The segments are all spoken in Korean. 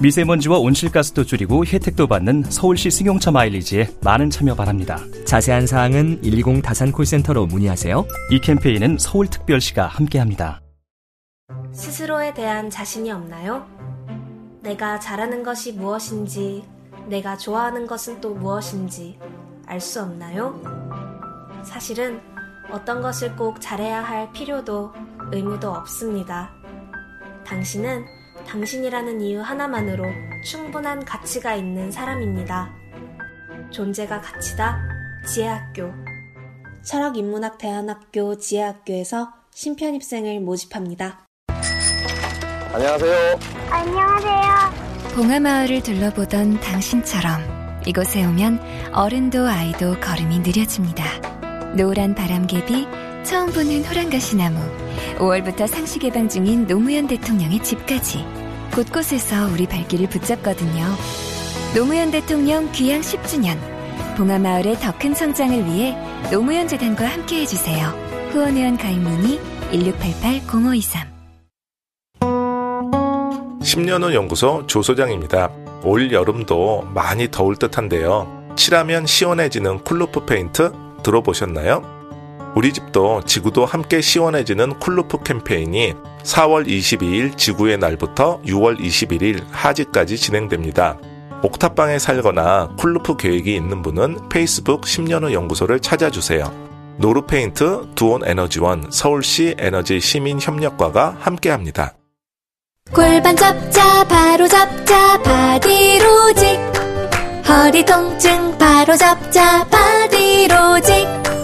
미세먼지와 온실가스도 줄이고 혜택도 받는 서울시 승용차 마일리지에 많은 참여 바랍니다. 자세한 사항은 120 다산 콜센터로 문의하세요. 이 캠페인은 서울특별시가 함께합니다. 스스로에 대한 자신이 없나요? 내가 잘하는 것이 무엇인지, 내가 좋아하는 것은 또 무엇인지 알 수 없나요? 사실은 어떤 것을 꼭 잘해야 할 필요도 의무도 없습니다. 당신은 당신이라는 이유 하나만으로 충분한 가치가 있는 사람입니다. 존재가 가치다. 지혜학교. 철학인문학대안학교 지혜학교에서 신편입생을 모집합니다. 안녕하세요. 안녕하세요. 봉하마을을 둘러보던 당신처럼 이곳에 오면 어른도 아이도 걸음이 느려집니다. 노란 바람개비, 처음 보는 호랑가시나무, 5월부터 상시 개방 중인 노무현 대통령의 집까지 곳곳에서 우리 발길을 붙잡거든요. 노무현 대통령 귀향 10주년, 봉하마을의 더 큰 성장을 위해 노무현 재단과 함께 해주세요. 후원회원 가입 문의 1688-0523 10년 후 연구소 조소장입니다. 올 여름도 많이 더울 듯한데요. 칠하면 시원해지는 cool roof 페인트 들어보셨나요? 우리 집도 지구도 함께 시원해지는 cool roof 캠페인이 4월 22일 지구의 날부터 6월 21일 하지까지 진행됩니다. 옥탑방에 살거나 cool roof 계획이 있는 분은 페이스북 10년 후 연구소를 찾아주세요. 노루페인트, 두온 에너지원, 서울시 에너지 시민협력과가 함께합니다. 골반 잡자 바로 잡자 바디로직 허리 통증 바로 잡자 바디로직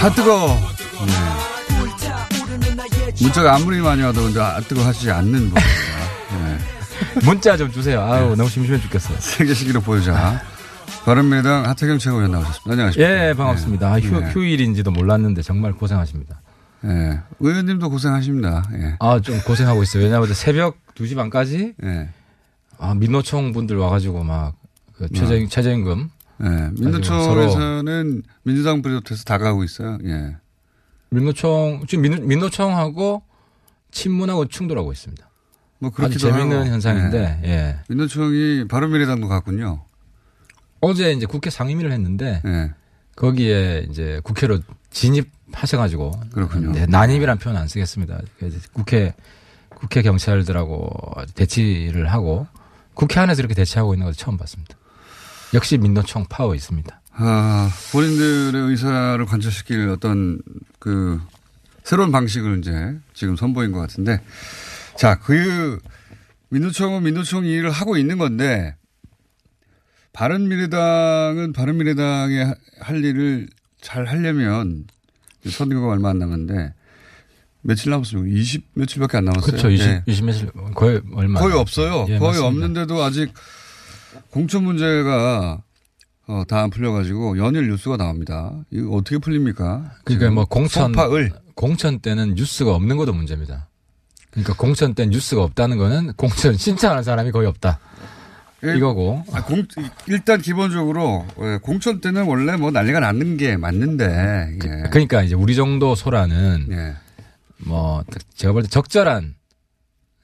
아 뜨거. 네. 문자가 아무리 많이 와도 근데 아 뜨거 하지 않는 분입니다. 네. 문자 좀 주세요. 아우 너무 심심해 죽겠어요. 세계 시기로 보여자. 바른미래당 하태경 최고위원 나오셨습니다. 안녕하십니까. 예, 반갑습니다. 아, 휴, 네. 휴일인지도 몰랐는데 정말 고생하십니다. 예. 의원님도 고생하십니다. 예. 아, 좀 고생하고 있어요. 왜냐하면 새벽 2시 반까지 예. 아, 민노총 분들 와가지고 막 그 최저, 최저임금. 예. 민노총에서는 민주당 비롯해서 다가오고 있어요. 예. 민노총, 지금 민노, 민노총하고 친문하고 충돌하고 있습니다. 뭐 그렇기도 재밌는 하고. 현상인데, 예. 민노총이 바른미래당도 갔군요. 어제 이제 국회 상임위를 했는데, 예. 거기에 이제 국회로 진입하셔가지고. 그렇군요. 네, 난입이란 표현 안 쓰겠습니다. 국회, 국회 경찰들하고 대치를 하고, 국회 안에서 이렇게 대치하고 있는 것도 처음 봤습니다. 역시 민노총 파워 있습니다. 아, 본인들의 의사를 관철시킬 어떤 그 새로운 방식을 이제 지금 선보인 것 같은데 자, 그 민노총은 민노총 일을 하고 있는 건데 바른미래당은 바른미래당의 하- 할 일을 잘 하려면 선거가 얼마 안 남았는데 며칠 남았습니까? 20 며칠밖에 안 남았어요. 그렇죠. 20, 예. 20 며칠, 거의 얼마. 거의 안 없어요. 예, 거의 맞습니다. 없는데도 아직 공천 문제가 어, 다 안 풀려가지고 연일 뉴스가 나옵니다. 이거 어떻게 풀립니까? 그러니까 뭐 공천, 송파을. 공천 때는 뉴스가 없는 것도 문제입니다. 그러니까 공천 때 뉴스가 없다는 거는 공천 신청하는 사람이 거의 없다. 예. 이거고. 아, 공, 일단 기본적으로 예, 공천 때는 원래 뭐 난리가 나는 게 맞는데. 예. 그 러니까 이제 우리 정도 소라는 예. 뭐 제가 볼 때 적절한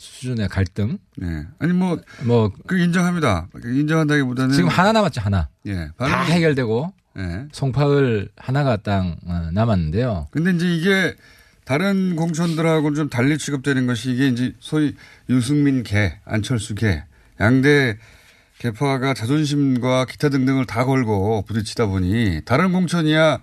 수준의 갈등. 예. 아니 뭐, 뭐, 그 인정합니다. 인정한다기보다는. 지금 하나 남았죠, 하나. 예. 다 해결되고. 예. 송파을 하나가 딱 어, 남았는데요. 근데 이제 이게 다른 공천들하고는 좀 달리 취급되는 것이 이게 이제 소위 유승민 개, 안철수 개, 양대 개파가 자존심과 기타 등등을 다 걸고 부딪히다 보니 다른 공천이야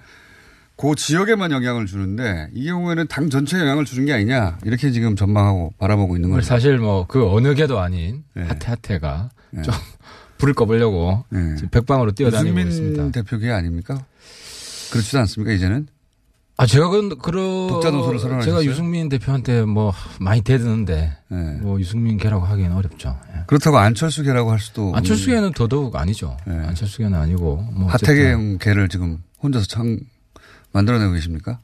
그 지역에만 영향을 주는데 이 경우에는 당 전체에 영향을 주는 게 아니냐 이렇게 지금 전망하고 바라보고 있는 거죠. 사실 뭐 그 어느 개도 아닌 네. 하태 하태가 좀 불을 꺼보려고 지금 백방으로 뛰어다니고 있습니다. 대표계 아닙니까? 그렇지도 않습니까 이제는? 아 제가 그 그런 독자 노선을 선언하셨어요? 제가 유승민 대표한테 뭐 많이 대드는데 뭐 유승민 개라고 하기는 어렵죠. 예. 그렇다고 안철수 개라고 할 수도 안철수 개는 더더욱 아니죠. 안철수 개는 아니고 뭐. 하태경 개를 지금 혼자서 창 만들어내고 계십니까?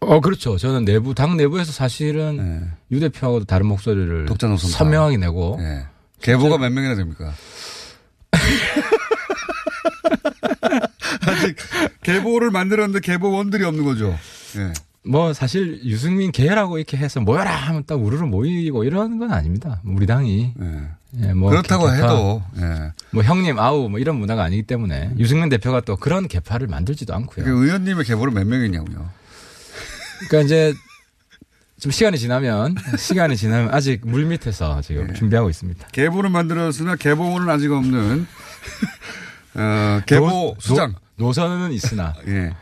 어 그렇죠. 저는 내부 당 내부에서 사실은 유 대표하고도 다른 목소리를 네. 독자 노선 선명하게 내고 개보가 몇 명이나 됩니까? 아직 개보를 만들었는데 개보원들이 없는 거죠. 예. 뭐 사실 유승민 개라고 이렇게 해서 모여라 하면 딱 우르르 모이고 이러는 건 아닙니다. 우리 당이 예, 뭐 그렇다고 개파, 해도 예. 뭐 형님 아우 뭐 이런 문화가 아니기 때문에 유승민 대표가 또 그런 개파를 만들지도 않고요. 그 의원님의 개보는 몇 명이냐고요. 그러니까 이제 좀 시간이 지나면 시간이 지나면 아직 물 밑에서 지금 준비하고 있습니다. 계보는 만들었으나 계보는 아직 없는 어, 계보 노- 수장 노, 노선은 있으나 예.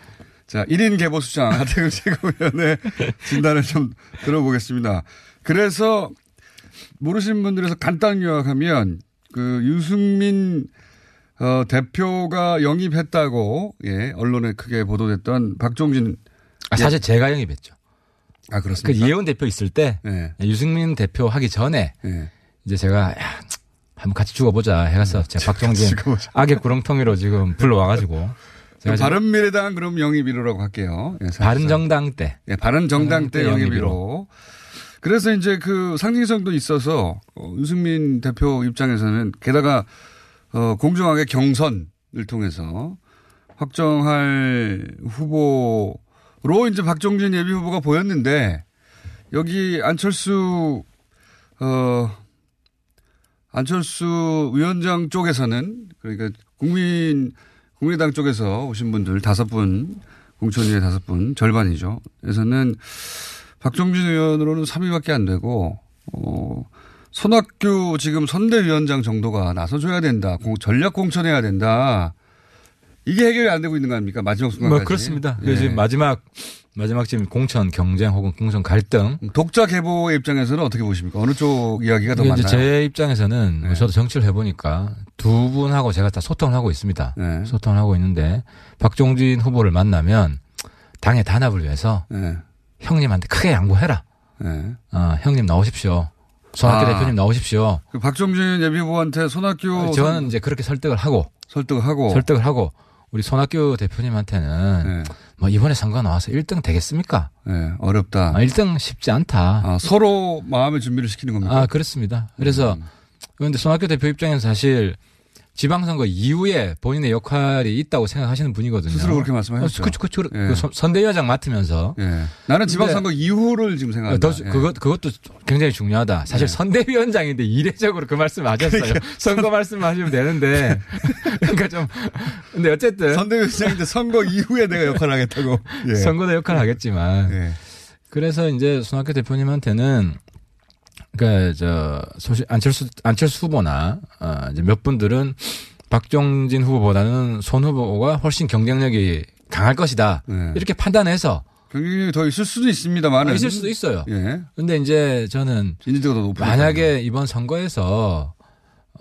자, 1인 계보 수장 하태경 최고위원의 진단을 좀 들어보겠습니다. 그래서 모르시는 분들에서 간단 요약하면 그 유승민 어, 대표가 영입했다고 예, 언론에 크게 보도됐던 박종진 아, 사실 제가 영입했죠. 아그 그렇습니까? 이혜원 대표 있을 때 예. 유승민 대표 하기 전에 예. 이제 제가 야, 한번 같이 죽어보자 해가서 제가 박종진. 악의 구렁텅이로 지금 불러와가지고 제가 지금 바른 미래당 그럼 영입 1호라고 할게요. 예, 사실상. 바른 정당 때 예, 바른 정당 때 영입 영입 1호. 1호. 그래서 이제 그 상징성도 있어서 어, 유승민 대표 입장에서는 게다가 어, 공정하게 경선을 통해서 확정할 후보로 이제 박종진 예비 후보가 보였는데 여기 안철수 어 안철수 위원장 쪽에서는 그러니까 국민 국민의당 쪽에서 오신 분들 다섯 분 공천위에 다섯 분 절반이죠. 그래서는 박종진 의원으로는 3위밖에 안 되고 어 손학규 지금 선대위원장 정도가 나서줘야 된다. 공- 전략 공천해야 된다. 이게 해결이 안 되고 있는 거 아닙니까? 마지막 순간까지. 뭐 그렇습니다. 예. 지금 마지막 마지막 지금 공천 경쟁 혹은 공천 갈등 독자 개보의 입장에서는 어떻게 보십니까? 어느 쪽 이야기가 더 많나요? 제 입장에서는 저도 정치를 해보니까 두 분하고 제가 다 소통을 하고 있습니다. 네. 소통을 하고 있는데 박종진 후보를 만나면 당의 단합을 위해서 네. 형님한테 크게 양보해라. 네. 어, 형님 나오십시오. 손학규 아. 대표님 나오십시오. 그 박종진 예비 후보한테 손학규 저는 이제 그렇게 설득을 하고 설득을 하고 설득을 하고 우리 손학규 대표님한테는 뭐 이번에 선거 나와서 1등 되겠습니까? 네, 어렵다. 아, 1등 쉽지 않다. 아, 서로 마음의 준비를 시키는 겁니까? 아, 그렇습니다. 그래서 음. 그런데 손학규 대표 입장에서 사실 지방선거 이후에 본인의 역할이 있다고 생각하시는 분이거든요. 스스로 그렇게 말씀하셨죠. 어, 그쵸, 그쵸. 예. 그 선- 선대위원장 맡으면서. 예. 나는 지방선거 이후를 지금 생각한다. 더, 예. 그것, 그것도 굉장히 중요하다. 사실 네. 선대위원장인데 이례적으로 그 말씀 하셨어요. 그러니까. 선거 말씀 하시면 되는데. 그러니까 좀. 근데 어쨌든. 선대위원장인데 선거 이후에 내가 역할을 하겠다고. 예. 선거도 역할을 하겠지만. 예. 그래서 이제 손학규 대표님한테는 그러니까 저 소시 안철수 안철수 후보나 어 이제 몇 분들은 박종진 후보보다는 손 후보가 훨씬 경쟁력이 강할 것이다. 네. 이렇게 판단해서 경쟁력이 더 있을 수도 있습니다만. 아, 있을 수도 있어요. 예. 근데 이제 저는. 만약에 이번 선거에서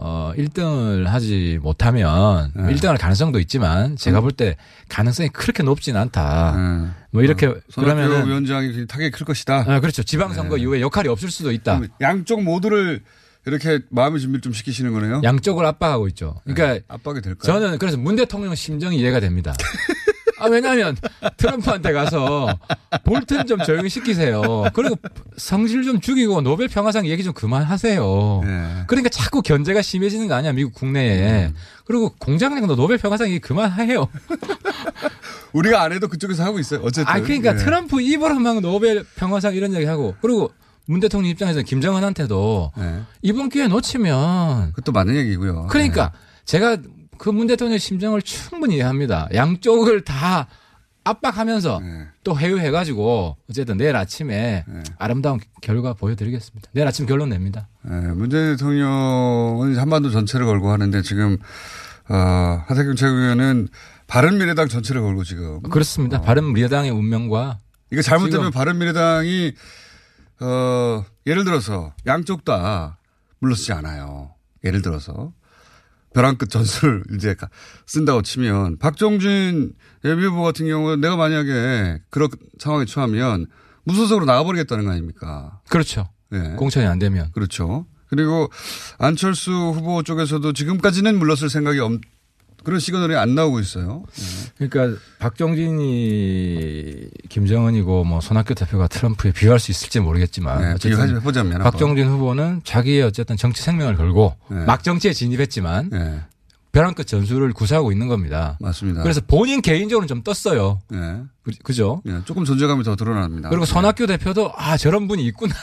어 1등을 하지 못하면 네. 1등할 가능성도 있지만 제가 볼 때 가능성이 그렇게 높지는 않다. 뭐 이렇게 네. 손학규 그러면은 위원장이 타격이 클 것이다. 아, 그렇죠. 지방선거 이후에 역할이 없을 수도 있다. 양쪽 모두를 이렇게 마음의 준비를 좀 시키시는 거네요. 양쪽을 압박하고 있죠. 그러니까 압박이 될까요? 저는 그래서 문 대통령 심정이 이해가 됩니다. 아, 왜냐하면 트럼프한테 가서 볼튼 좀 조용히 시키세요. 그리고 성질 좀 죽이고 노벨 평화상 얘기 좀 그만하세요. 네. 그러니까 자꾸 견제가 심해지는 거 아니야 미국 국내에. 음. 그리고 공장장도 노벨 평화상 얘기 그만해요. 우리가 안 해도 그쪽에서 하고 있어요. 어쨌든. 아 그러니까 예. 트럼프 입으로 막 노벨 평화상 이런 얘기 하고 그리고 문 대통령 입장에서는 김정은한테도 이번 기회 놓치면 네. 그것도 맞는 얘기고요. 그러니까 제가 그 문 대통령의 심정을 충분히 이해합니다. 양쪽을 다 압박하면서 네. 또 회유해가지고 어쨌든 내일 아침에 네. 아름다운 결과 보여드리겠습니다. 내일 아침 결론 냅니다. 네, 문재인 대통령은 한반도 전체를 걸고 하는데 지금 어, 하태경 최고위원은 바른미래당 전체를 걸고 지금 그렇습니다. 바른미래당의 운명과 이거 잘못되면 바른미래당이 어, 예를 들어서 양쪽 다 물러서지 않아요. 예를 들어서 벼랑 끝 전술을 이제 가- 쓴다고 치면 박종진 예비후보 같은 경우는 내가 만약에 그런 상황에 처하면 무소속으로 나가버리겠다는 거 아닙니까? 그렇죠. 네. 공천이 안 되면 그렇죠. 그리고 안철수 후보 쪽에서도 지금까지는 물러설 생각이 없, 그런 시그널이 안 나오고 있어요. 그러니까 박정진이 김정은이고 뭐 손학규 대표가 트럼프에 비유할 수 있을지 모르겠지만 네, 어쨌든 해보자면 한번. 박정진 후보는 자기의 어쨌든 정치 생명을 걸고 네. 막 정치에 진입했지만 네, 벼랑 끝 전술을 구사하고 있는 겁니다. 맞습니다. 그래서 본인 개인적으로 좀 떴어요. 네, 그- 그죠? 네, 조금 존재감이 더 드러납니다. 그리고 네. 손학규 대표도 아 저런 분이 있구나.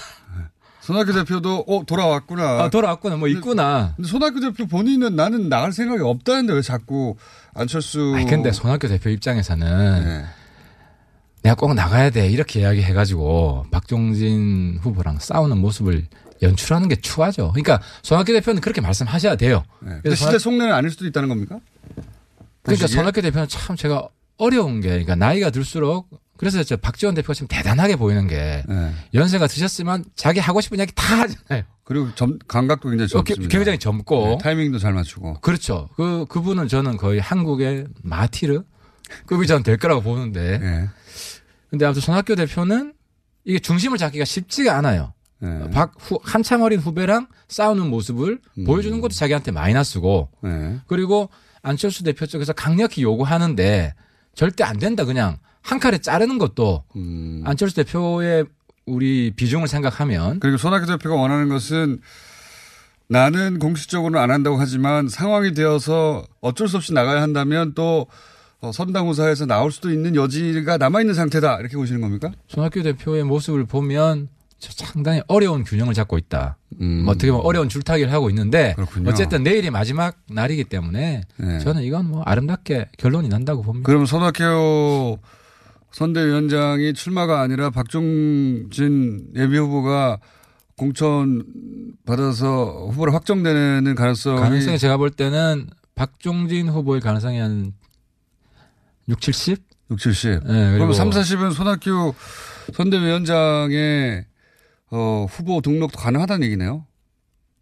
손학규 대표도 어 돌아왔구나. 아, 돌아왔구나. 뭐 있구나. 근데 손학규 대표 본인은 나는 나갈 생각이 없다는데 왜 자꾸 안철수. 아 근데 손학규 대표 입장에서는 네. 내가 꼭 나가야 돼 이렇게 이야기해가지고 박종진 후보랑 싸우는 모습을 연출하는 게 추하죠. 그러니까 손학규 대표는 그렇게 말씀하셔야 돼요. 네. 근데 그래서 실제 속내는 아닐 수도 있다는 겁니까? 그러니까 보시기에? 손학규 대표는 참 제가 어려운 게 그러니까 나이가 들수록 그래서 저 박지원 대표가 지금 대단하게 보이는 게 네. 연세가 드셨으면 자기 하고 싶은 이야기 다 하잖아요. 그리고 점, 감각도 굉장히 어, 게- 젊습니다. 굉장히 젊고 네, 타이밍도 잘 맞추고. 그렇죠. 그 그분은 저는 거의 한국의 마티르 급이 저는 될 거라고 보는데. 네. 근데 아무튼 손학규 대표는 이게 중심을 잡기가 쉽지가 않아요. 네. 박 후, 한참 어린 후배랑 싸우는 모습을 음. 보여주는 것도 자기한테 마이너스고 네. 그리고 안철수 대표 쪽에서 강력히 요구하는데 절대 안 된다 그냥 한 칼에 자르는 것도 음. 안철수 대표의 우리 비중을 생각하면 그리고 손학규 대표가 원하는 것은 나는 공식적으로는 안 한다고 하지만 상황이 되어서 어쩔 수 없이 나가야 한다면 또 어, 선당 후사에서 나올 수도 있는 여지가 남아있는 상태다. 이렇게 보시는 겁니까? 손학규 대표의 모습을 보면 저 상당히 어려운 균형을 잡고 있다. 음. 뭐 어떻게 보면 어려운 줄타기를 하고 있는데 그렇군요. 어쨌든 내일이 마지막 날이기 때문에 네. 저는 이건 뭐 아름답게 결론이 난다고 봅니다. 그럼 손학규 선대위원장이 출마가 아니라 박종진 예비후보가 공천 받아서 후보를 확정되는 가능성이 가능성이 제가 볼 때는 박종진 후보의 가능성이 한 6, 70? 6, 70. 네, 그럼 그리고 3, 40은 손학규 선대위원장의 어, 후보 등록도 가능하다는 얘기네요.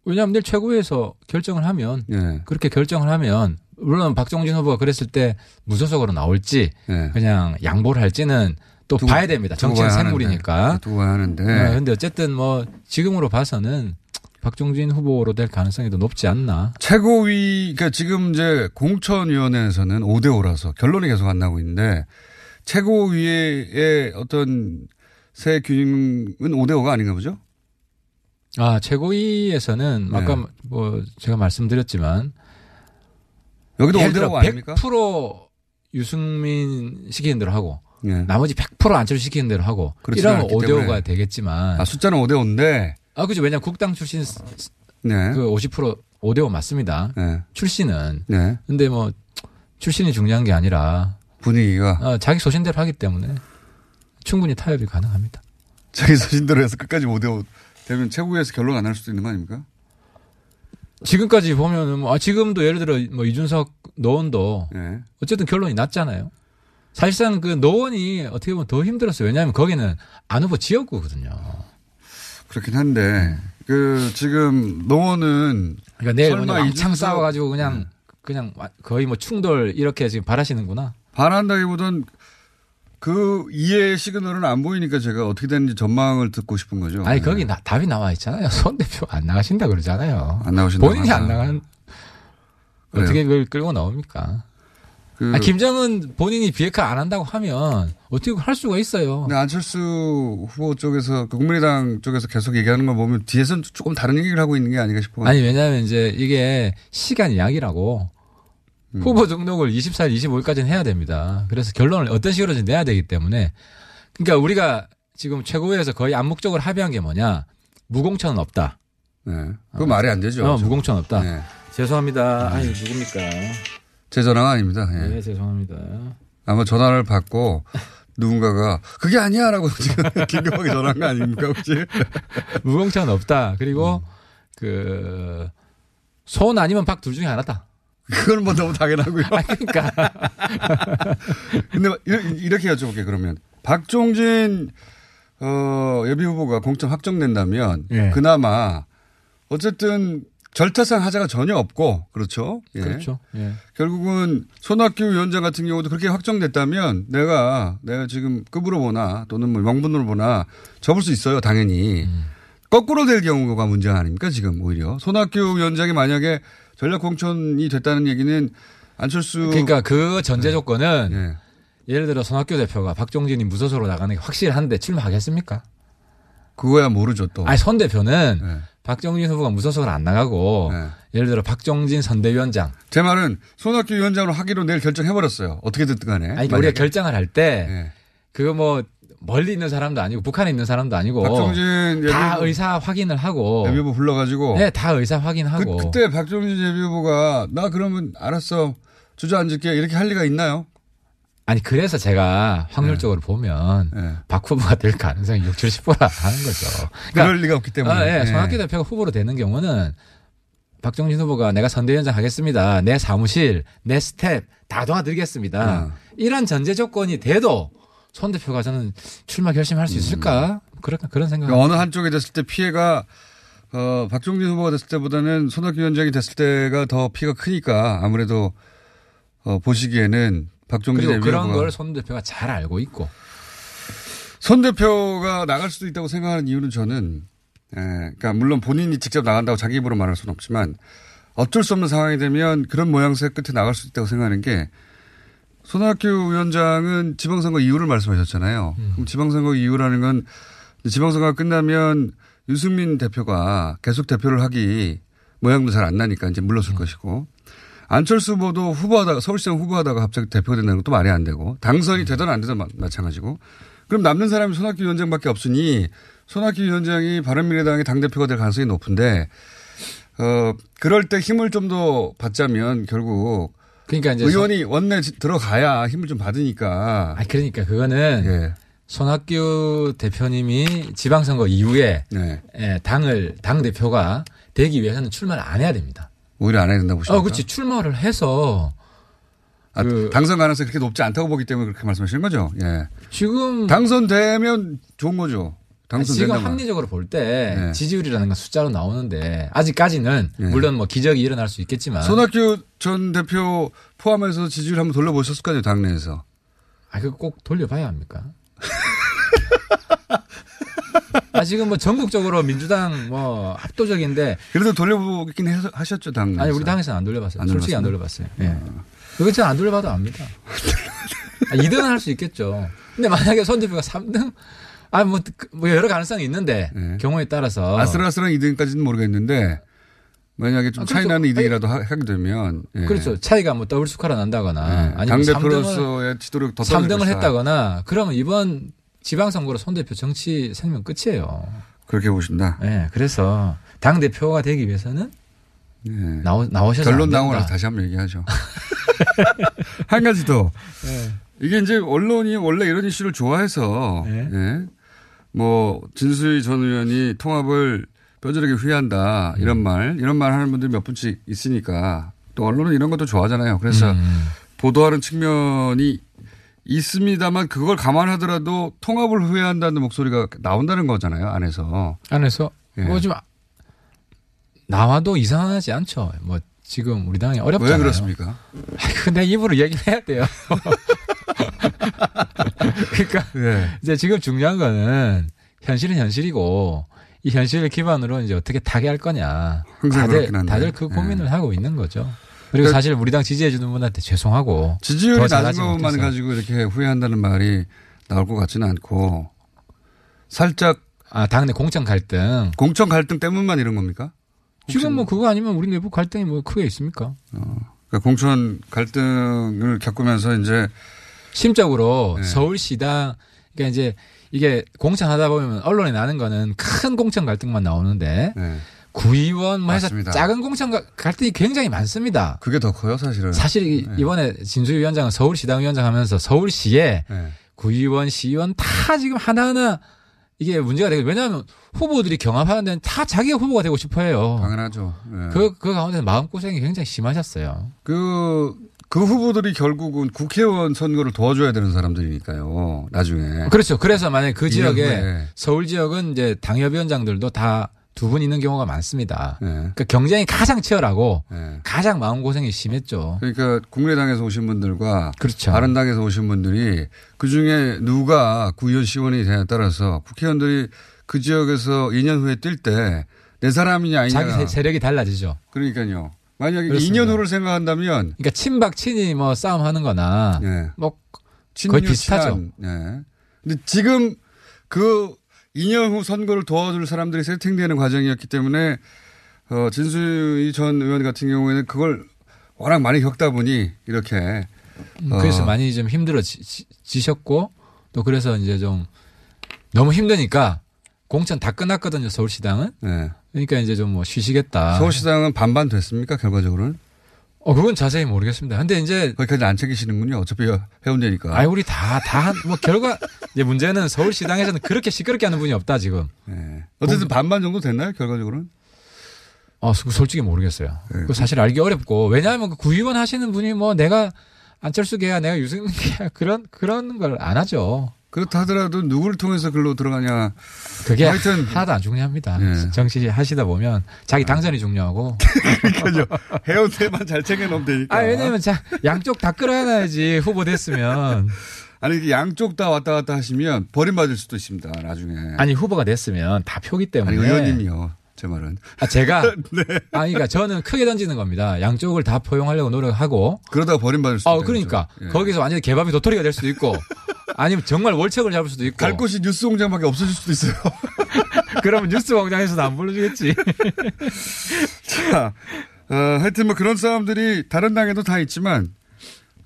왜냐하면 내일 최고위에서 결정을 하면 예. 그렇게 결정을 하면 물론 박종진 후보가 그랬을 때 무소속으로 나올지 예. 그냥 양보를 할지는 또 두고- 봐야 됩니다. 두고 정치는. 생물이니까. 두고 봐야 하는데. 네, 근데 어쨌든 뭐 지금으로 봐서는 박종진 후보로 될 가능성이 더 높지 않나. 최고위, 그러니까 지금 이제 공천위원회에서는 5대5라서 결론이 계속 안 나오고 있는데 최고위의 어떤 새 균형은 5대5가 아닌가 보죠? 아 최고위에서는 네. 아까 뭐 제가 말씀드렸지만 여기도 예를 5대5 들어 아닙니까? 100% 유승민 시키는 대로 하고 예. 나머지 100% 안철수 시키는 대로 하고 이러면 않기 5대5가 때문에. 되겠지만 아, 숫자는 5대5인데, 아 그죠 왜냐면 국당 출신 네. 그50% 5대5 맞습니다. 네. 출신은 네. 근데 뭐 출신이 중요한 게 아니라 분위기가 어, 자기 소신대로 하기 때문에 충분히 타협이 가능합니다. 자기 소신대로 해서 끝까지 5대5 되면 최고위에서 결론 안날 수도 있는 거 아닙니까? 지금까지 보면은 뭐, 아, 지금도 예를 들어 뭐 이준석 노원도 예. 어쨌든 결론이 났잖아요. 사실상 그 노원이 어떻게 보면 더 힘들었어요. 왜냐하면 거기는 안 후보 지역구거든요. 그렇긴 한데, 그, 지금, 노원은. 그러니까 내일 설마 뭐냐 이준석- 싸워가지고 그냥 그냥 와- 거의 뭐 충돌 이렇게 지금 바라시는구나. 반한다기보단 그 이해의 시그널은 안 보이니까 제가 어떻게 되는지 전망을 듣고 싶은 거죠. 아니 네. 거기 나- 답이 나와 있잖아요. 손 대표 안 나가신다 그러잖아요. 안 나오신다고 본인이. 안 나간 그래요? 어떻게 그걸 끌고 나옵니까? 그, 아, 김정은 본인이 비핵화 안 한다고 하면 어떻게 할 수가 있어요. 근데 안철수 후보 쪽에서 그 국민의당 쪽에서 계속 얘기하는 걸 보면 뒤에서는 조금 다른 얘기를 하고 있는 게 아닌가 싶어요. 아니 왜냐하면 이제 이게 시간 이야기라고 음. 후보 등록을 24일, 25일까지는 해야 됩니다. 그래서 결론을 어떤 식으로든 내야 되기 때문에 그러니까 우리가 지금 최고위에서 거의 암묵적으로 합의한 게 뭐냐 무공천은 없다. 네. 그거 말이 안 되죠. 어, 무공천 없다. 네. 죄송합니다. 아니 누굽니까? 제 전화가 아닙니다. 예. 네 죄송합니다. 아마 전화를 받고 누군가가 그게 아니야 라고 지금 긴급하게 전화한 거 아닙니까 혹시? 무공천은 없다. 그리고 그손 아니면 박 둘 중에 하나다. 그건 뭐 너무 당연하고요. 아, 그러니까. 근데 이렇게 여쭤볼게요. 그러면 박종진 어, 예비 후보가 공천 확정된다면 예. 그나마 어쨌든 절타상 하자가 전혀 없고 그렇죠. 예. 그렇죠. 예. 결국은 손학규 위원장 같은 경우도 그렇게 확정됐다면 내가 내가 지금 급으로 보나 또는 뭐 명분으로 보나 접을 수 있어요. 당연히. 음. 거꾸로 될 경우가 문제 아닙니까 지금 오히려 손학규 위원장이 만약에 전략 공천이 됐다는 얘기는 안철수 그러니까 그 네. 전제 조건은 예를 들어 손학규 대표가 박종진이 무소속으로 나가는 게 확실한데 출마하겠습니까? 그거야 모르죠 또. 아니 손 대표는 네. 박정진 후보가 무소속으로 안 나가고 예를 들어 박정진 선대위원장. 제 말은 손학규 위원장으로 하기로 내일 결정해 버렸어요. 어떻게 됐든 간에. 아니 만약에. 우리가 결정을 할때 네. 그거 뭐 멀리 있는 사람도 아니고 북한에 있는 사람도 아니고 박정진 다 예비후보- 의사 확인을 하고 예비후보 불러가지고 네, 다 의사 확인하고 그, 때 박정진 예비후보가 나 그러면 알았어 주저앉을게 이렇게 할 리가 있나요? 아니 그래서 제가 확률적으로 보면 박 후보가 될 가능성이 6, 70%라 하는 거죠. 그럴 리가 없기 때문에. 아, 예. 예. 손학규 대표가 후보로 되는 경우는 박종진 후보가 내가 선대위원장 하겠습니다. 내 사무실, 내 스태프 다 도와드리겠습니다. 음. 이런 전제 조건이 돼도 손 대표가 저는 출마 결심할 수 있을까? 그런 그런 생각. 그러니까 어느 한쪽에 됐을 때 피해가 어, 박종진 후보가 됐을 때보다는 손학규 위원장이 됐을 때가 더 피해가 크니까 아무래도 어, 보시기에는 박종진 그리고 그런 걸 손 대표가 잘 알고 있고. 손 대표가 나갈 수도 있다고 생각하는 이유는 저는, 에, 그러니까 물론 본인이 직접 나간다고 자기 입으로 말할 수는 없지만 어쩔 수 없는 상황이 되면 그런 모양새 끝에 나갈 수 있다고 생각하는 게 손학규 위원장은 지방선거 이후를 말씀하셨잖아요. 그럼 지방선거 이후라는 건 지방선거가 끝나면 유승민 대표가 계속 대표를 하기 모양도 잘 안 나니까 이제 물러설 것이고 안철수 후보도 후보하다가 서울시장 후보하다가 갑자기 대표가 된다는 것도 말이 안 되고 당선이 되든 안 되든 마- 마찬가지고 그럼 남는 사람이 손학규 위원장밖에 없으니 손학규 위원장이 바른미래당의 당대표가 될 가능성이 높은데 어 그럴 때 힘을 좀 더 받자면 결국 그러니까 이제 의원이 원내 지- 들어가야 힘을 좀 받으니까 아 그러니까 그거는 예. 손학규 대표님이 지방선거 이후에 네. 예, 당을 당 대표가 되기 위해서는 출마를 안 해야 됩니다. 오히려 안 해야 된다고 보십니까? 어, 그렇지. 출마를 해서 아, 그- 당선 가능성이 그렇게 높지 않다고 보기 때문에 그렇게 말씀하시는 거죠. 예. 지금 당선되면 좋은 거죠. 아니, 지금. 합리적으로 볼때 네. 지지율이라는 건 숫자로 나오는데 아직까지는 네. 물론 뭐 기적이 일어날 수 있겠지만 손학규 전 대표 포함해서 지지율 한번 돌려보셨을 거 아니에요, 당내에서. 아, 그거 꼭 돌려봐야 합니까? 아, 지금 뭐 전국적으로 민주당 뭐 압도적인데. 그래도 돌려보긴 해서- 하셨죠, 당내에서. 아니, 우리 당에서는 안 돌려봤어요. 안 솔직히 안 돌려봤어요? 예. 그거 저는 안 돌려봐도 압니다. 아, 2등은 할 수 있겠죠. 근데 만약에 손 대표가 3등? 아, 뭐, 그- 뭐 여러 가능성이 있는데 경우에 따라서. 네. 아슬아슬한 2등까지는 모르겠는데 만약에 좀 아, 차이 그렇죠. 나는 2등이라도 하- 하게 되면. 예. 그렇죠. 차이가 뭐 더블 스코어가 난다거나 아니면 당대표로서의 지도력 더 떨어질 3등을 것이다. 했다거나 그러면 이번 지방선거로 손 대표 정치 생명 끝이에요. 그렇게 보신다. 네, 그래서 당 대표가 되기 위해서는 나오 나오셔서 결론 안 나오고. 나서 다시 한번 얘기하죠. 한 가지 더. 네. 이게 이제 언론이 원래 이런 이슈를 좋아해서 예. 뭐 진수희 전 의원이 통합을 뼈저리게 후회한다 음. 이런 말 이런 말 하는 분들이 몇 분씩 있으니까 또 언론은 이런 것도 좋아하잖아요. 그래서 음. 보도하는 측면이 있습니다만 그걸 감안하더라도 통합을 후회한다는 목소리가 나온다는 거잖아요. 안에서. 안에서 예. 뭐좀 나와도 이상하지 않죠. 뭐 지금 우리 당이 어렵잖아요. 왜 그렇습니까? 근데 입으로 얘기를 해야 돼요. 그러니까 예. 이제 지금 중요한 거는 현실은 현실이고 이 현실을 기반으로 이제 어떻게 타개할 거냐. 다들. 다들 그 예. 고민을 하고 있는 거죠. 그리고 그러니까 사실 우리 당 지지해 주는 분한테 죄송하고 지지율이 더 낮은 것만. 가지고 이렇게 후회한다는 말이 나올 것 같지는 않고 살짝 아 당내 공천 갈등 공천 갈등 때문만 이런 겁니까? 지금 뭐 그거 아니면 우리 내부 갈등이 뭐 크게 있습니까? 그러니까 공천 갈등을 겪으면서 이제 심적으로 네. 서울시당 그러니까 이제 이게 공천하다 보면 언론에 나는 거는 큰 공천 갈등만 나오는데 네. 구의원 뭐 해서 맞습니다. 작은 공천 가- 갈등이 굉장히 많습니다. 그게 더 커요, 사실은. 사실 이- 네. 이번에 진주 위원장은 서울시당 위원장 하면서 서울시에 네. 구의원, 시의원 다 지금 하나하나 이게 문제가 되고 왜냐하면 후보들이 경합하는 데는 다 자기가 후보가 되고 싶어 해요. 당연하죠. 예. 그, 그 가운데 마음고생이 굉장히 심하셨어요. 그, 그 후보들이 결국은 국회의원 선거를 도와줘야 되는 사람들이니까요. 나중에. 그렇죠. 그래서 만약에 그 지역에. 서울 지역은 이제 당협위원장들도 다 두 분 있는 경우가 많습니다. 네. 그러니까 경쟁이 가장 치열하고 네. 가장 마음고생이 심했죠. 그러니까 국민의당에서 오신 분들과 그렇죠. 바른당에서 오신 분들이 그 중에 누가 구의원 시원이 되냐에 따라서 국회의원들이 그 지역에서 2년 후에 뛸 때 내 사람이냐 아니냐. 자기 세- 세력이 달라지죠. 그러니까요. 만약에 그렇습니다. 2년 후를 생각한다면 그러니까 친박 친이 뭐 싸움 하는 거나 네. 뭐 거의 비슷하죠. 네. 근데 지금 그 2년 후 선거를 도와줄 사람들이 세팅되는 과정이었기 때문에 어, 진수희 전 의원 같은 경우에는 그걸 워낙 많이 겪다 보니 이렇게 음, 어, 그래서 많이 좀 힘들어지셨고 또 그래서 이제 좀 너무 힘드니까 공천 다 끝났거든요 서울시당은. 네. 그러니까 이제 좀 뭐 쉬시겠다. 서울시장은 반반 됐습니까 결과적으로는? 어 그건 자세히 모르겠습니다. 근데 이제 거기까지 안 챙기시는군요. 어차피 해운대니까. 아이 우리 다 다 뭐 결과 이제 문제는 서울시당에서는 그렇게 시끄럽게 하는 분이 없다 지금. 네. 어쨌든 반반 정도 됐나요 결과적으로는? 어 소- 솔직히 모르겠어요. 네. 그 사실 알기 어렵고 왜냐하면 그 구의원 하시는 분이 뭐 내가 안철수 개야 내가 유승민 개야 그런 그런 걸 안 하죠. 그렇다 하더라도 누구를 통해서 글로 들어가냐. 그게 하여튼 하나도 안 중요합니다. 네. 정치 하시다 보면 자기 당선이 중요하고. 그러니까요. 해운대만 잘 챙겨놓으면 되니까. 아 왜냐면 자 양쪽 다 끌어안아야지 후보 됐으면. 아니 양쪽 다 왔다 갔다 하시면 버림받을 수도 있습니다. 나중에. 아니 후보가 됐으면 다 표기 때문에. 아니, 의원님이요. 제 말은. 아 제가. 네. 아니 그러니까 저는 크게 던지는 겁니다. 양쪽을 다 포용하려고 노력하고. 그러다가 버림받을 수도 어 있죠. 그러니까 예. 거기서 완전히 개밥이 도토리가 될 수도 있고. 아니면 정말 월척을 잡을 수도 있고. 갈 곳이 뉴스 공장밖에 없어질 수도 있어요. 그러면 뉴스 공장에서도 안 불러주겠지. 자, 어, 하여튼 뭐 그런 싸움들이 다른 당에도 다 있지만,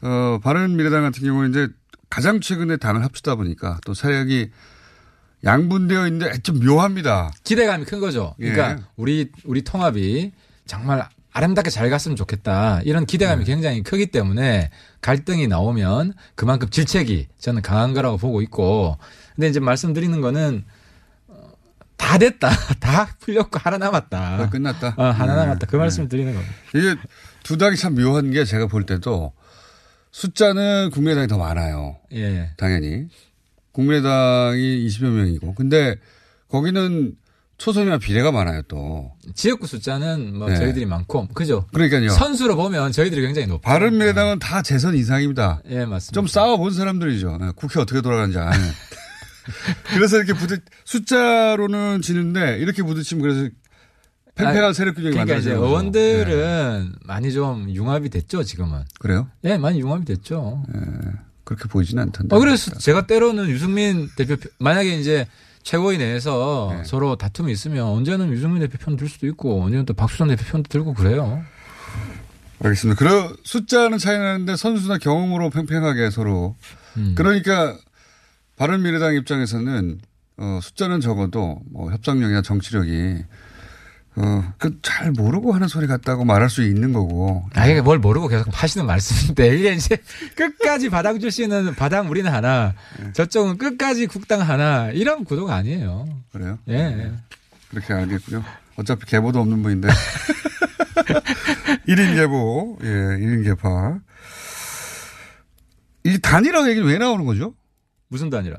어, 바른 미래당 같은 경우는 이제 가장 최근에 당을 합치다 보니까 또 세력이 양분되어 있는데 좀 묘합니다. 기대감이 큰 거죠. 그러니까 예. 우리 우리 통합이 정말 아름답게 잘 갔으면 좋겠다. 이런 기대감이 네. 굉장히 크기 때문에 갈등이 나오면 그만큼 질책이 저는 강한 거라고 보고 있고. 근데 이제 말씀드리는 거는 어, 다 됐다. 다 풀렸고 하나 남았다. 거의 끝났다. 어, 하나 네. 남았다. 그 말씀을 드리는 겁니다. 이게 두 당이 참 묘한 게 제가 볼 때도 숫자는 국민의당이 더 많아요. 예. 당연히. 국민의당이 20여 명이고. 근데 거기는 초선이나 비례가 많아요 또. 지역구 숫자는 뭐 네. 저희들이 많고 그죠? 그러니까요. 선수로 보면 저희들이 굉장히 높아요. 바른미래당은 다 재선 이상입니다. 예, 맞습니다. 좀 싸워본 사람들이죠. 네, 국회 어떻게 돌아가는지 아는. 그래서 이렇게 부딪, 숫자로는 지는데 이렇게 부딪히면 그래서 팽팽한 아, 세력 균형이 그러니까 이제. 의원들은 네. 많이 좀 융합이 됐죠 지금은. 그래요? 예, 많이 융합이 됐죠. 그렇게 보이지는 않던데. 어, 그래서 제가 때로는 유승민 대표 만약에 이제 최고위 내에서 네. 서로 다툼이 있으면 언제는 유승민 대표 편 들 수도 있고 언제는 또 박수선 대표 편도 들고 그래요. 알겠습니다. 그런 숫자는 차이 나는데 선수나 경험으로 팽팽하게 서로. 음. 그러니까 바른미래당 입장에서는 어, 숫자는 적어도 뭐 협상력이나 정치력이 어, 그 잘 모르고 하는 소리 같다고 말할 수 있는 거고. 아, 이게 뭘 모르고 계속 하시는 말씀인데, 이게 이제 끝까지 바당 출신은 바당 우리는 하나, 네. 저쪽은 끝까지 국당 하나, 이런 구도가 아니에요. 그래요? 예. 그렇게 알겠고요. 어차피 계보도 없는 분인데. 1인 계보, 예, 1인 계파. 이 단일화 얘기는 왜 나오는 거죠? 무슨 단일화?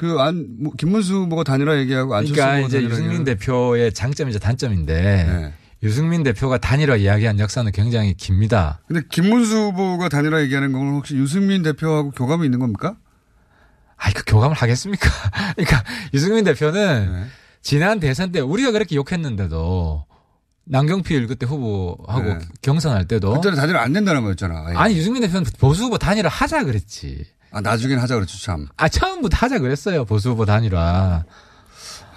그 안, 뭐 김문수 후보가 단일화 얘기하고 안철수 그러니까 후보가 이제 유승민 얘기하고. 대표의 장점이자 단점인데, 네. 유승민 대표가 단일화 이야기한 역사는 굉장히 깁니다. 근데 김문수 후보가 단일화 얘기하는 건 혹시 유승민 대표하고 교감이 있는 겁니까? 아이, 그 교감을 하겠습니까? 그러니까 유승민 대표는 네. 지난 대선 때 우리가 그렇게 욕했는데도 남경필 그때 후보하고 네. 경선할 때도 그때는 단일화 안 된다는 거였잖아. 아예. 아니 유승민 대표는 보수 후보 단일화 하자 그랬지. 아, 나중엔 하자 그랬죠, 참. 아 처음부터 하자 그랬어요 보수 후보 단일화.